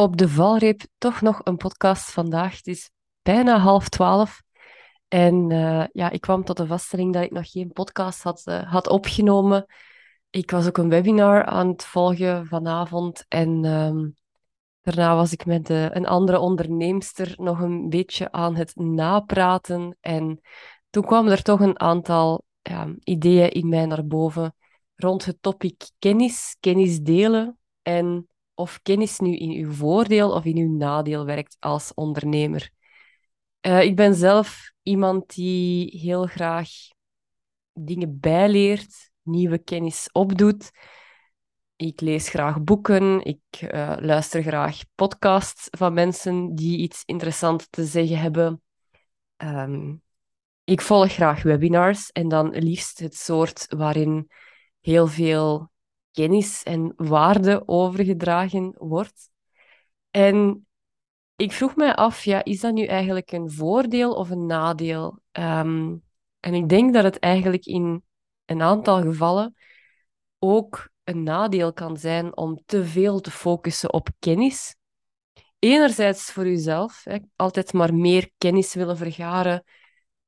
op de valreep toch nog een podcast vandaag. Het is bijna half twaalf. En uh, ja, ik kwam tot de vaststelling dat ik nog geen podcast had, uh, had opgenomen. Ik was ook een webinar aan het volgen vanavond. En um, daarna was ik met uh, een andere onderneemster nog een beetje aan het napraten. En toen kwamen er toch een aantal ja, ideeën in mij naar boven rond het topic kennis, kennis delen. En of kennis nu in uw voordeel of in uw nadeel werkt als ondernemer. Uh, ik ben zelf iemand die heel graag dingen bijleert, nieuwe kennis opdoet. Ik lees graag boeken, ik uh, luister graag podcasts van mensen die iets interessants te zeggen hebben. Um, ik volg graag webinars en dan liefst het soort waarin heel veel kennis en waarde overgedragen wordt. En ik vroeg mij af, ja, is dat nu eigenlijk een voordeel of een nadeel? Um, en ik denk dat het eigenlijk in een aantal gevallen ook een nadeel kan zijn om te veel te focussen op kennis. Enerzijds voor jezelf, hè, altijd maar meer kennis willen vergaren,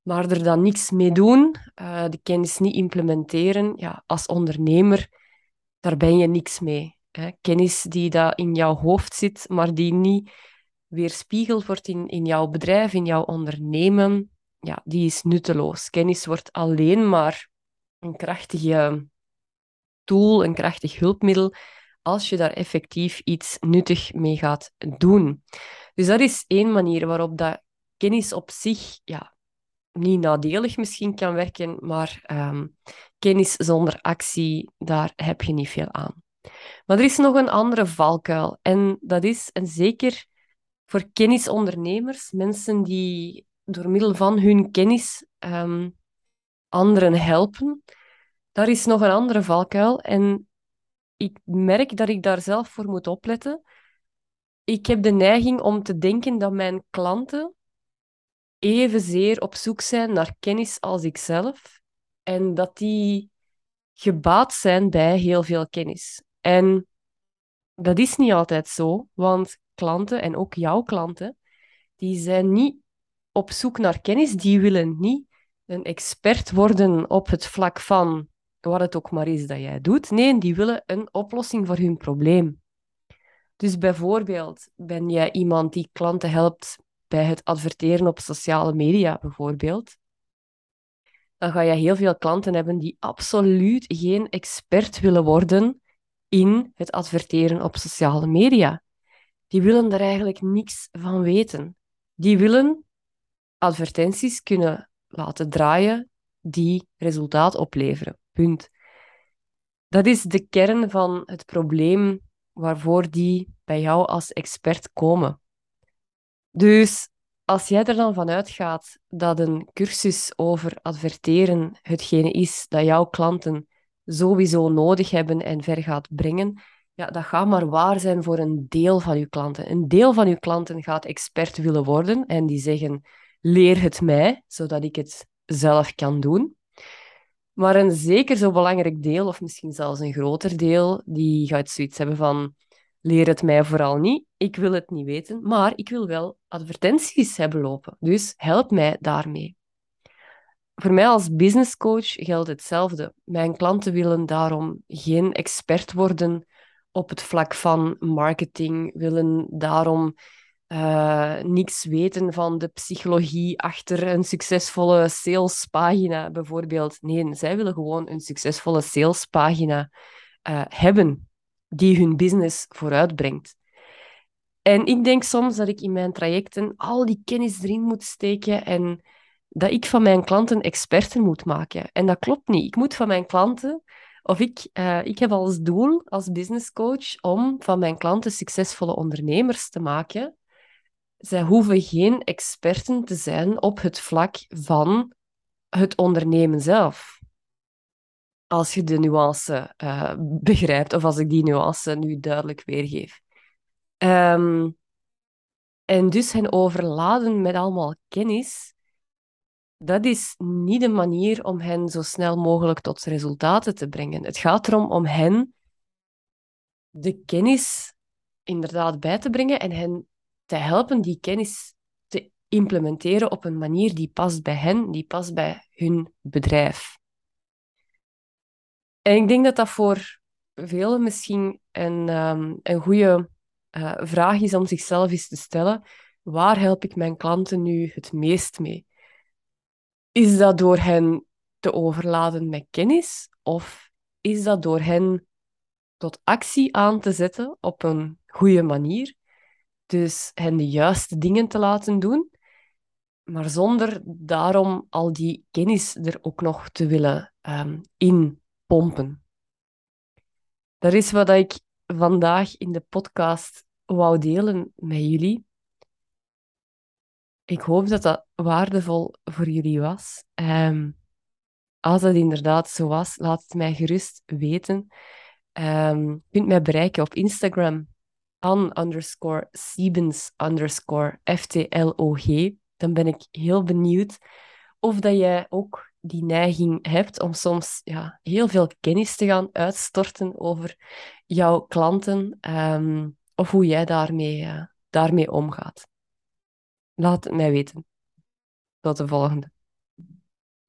maar er dan niks mee doen, uh, de kennis niet implementeren. Ja, als ondernemer daar ben je niks mee. Hè. Kennis die dat in jouw hoofd zit, maar die niet weerspiegeld wordt in, in jouw bedrijf, in jouw ondernemen, ja, die is nutteloos. Kennis wordt alleen maar een krachtige tool, een krachtig hulpmiddel, als je daar effectief iets nuttig mee gaat doen. Dus dat is één manier waarop dat kennis op zich ja, niet nadelig misschien kan werken, maar um, kennis zonder actie, daar heb je niet veel aan. Maar er is nog een andere valkuil. En dat is, en zeker voor kennisondernemers, mensen die door middel van hun kennis um, anderen helpen, daar is nog een andere valkuil. En ik merk dat ik daar zelf voor moet opletten. Ik heb de neiging om te denken dat mijn klanten evenzeer op zoek zijn naar kennis als ikzelf. En dat die gebaat zijn bij heel veel kennis. En dat is niet altijd zo, want klanten en ook jouw klanten, die zijn niet op zoek naar kennis, die willen niet een expert worden op het vlak van wat het ook maar is dat jij doet. Nee, die willen een oplossing voor hun probleem. Dus bijvoorbeeld, ben jij iemand die klanten helpt bij het adverteren op sociale media, bijvoorbeeld, dan ga je heel veel klanten hebben die absoluut geen expert willen worden in het adverteren op sociale media. Die willen daar eigenlijk niks van weten. Die willen advertenties kunnen laten draaien die resultaat opleveren. Punt. Dat is de kern van het probleem waarvoor die bij jou als expert komen. Dus als jij er dan vanuit gaat dat een cursus over adverteren hetgene is dat jouw klanten sowieso nodig hebben en ver gaat brengen, ja, dat gaat maar waar zijn voor een deel van je klanten. Een deel van je klanten gaat expert willen worden en die zeggen: leer het mij, zodat ik het zelf kan doen. Maar een zeker zo belangrijk deel, of misschien zelfs een groter deel, die gaat zoiets hebben van: leer het mij vooral niet. Ik wil het niet weten, maar ik wil wel advertenties hebben lopen. Dus help mij daarmee. Voor mij als business coach geldt hetzelfde. Mijn klanten willen daarom geen expert worden op het vlak van marketing, willen daarom uh, niks weten van de psychologie achter een succesvolle salespagina, bijvoorbeeld. Nee, zij willen gewoon een succesvolle salespagina uh, hebben die hun business vooruitbrengt. En ik denk soms dat ik in mijn trajecten al die kennis erin moet steken en dat ik van mijn klanten experten moet maken. En dat klopt niet. Ik moet van mijn klanten, of ik, uh, ik heb als doel als business coach om van mijn klanten succesvolle ondernemers te maken. Zij hoeven geen experten te zijn op het vlak van het ondernemen zelf als je de nuance uh, begrijpt, of als ik die nuance nu duidelijk weergeef. Um, en dus hen overladen met allemaal kennis, dat is niet de manier om hen zo snel mogelijk tot resultaten te brengen. Het gaat erom om hen de kennis inderdaad bij te brengen en hen te helpen die kennis te implementeren op een manier die past bij hen, die past bij hun bedrijf. En ik denk dat dat voor velen misschien een, um, een goede uh, vraag is om zichzelf eens te stellen. Waar help ik mijn klanten nu het meest mee? Is dat door hen te overladen met kennis of is dat door hen tot actie aan te zetten op een goede manier? Dus hen de juiste dingen te laten doen, maar zonder daarom al die kennis er ook nog te willen um, inpompen. Dat is wat ik vandaag in de podcast wou delen met jullie. Ik hoop dat dat waardevol voor jullie was. Um, als dat inderdaad zo was, laat het mij gerust weten. Um, je kunt mij bereiken op Instagram an underscore Siebens underscore FTLOG. Dan ben ik heel benieuwd of dat jij ook die neiging hebt om soms ja, heel veel kennis te gaan uitstorten over jouw klanten um, of hoe jij daarmee, uh, daarmee omgaat. Laat het mij weten. Tot de volgende.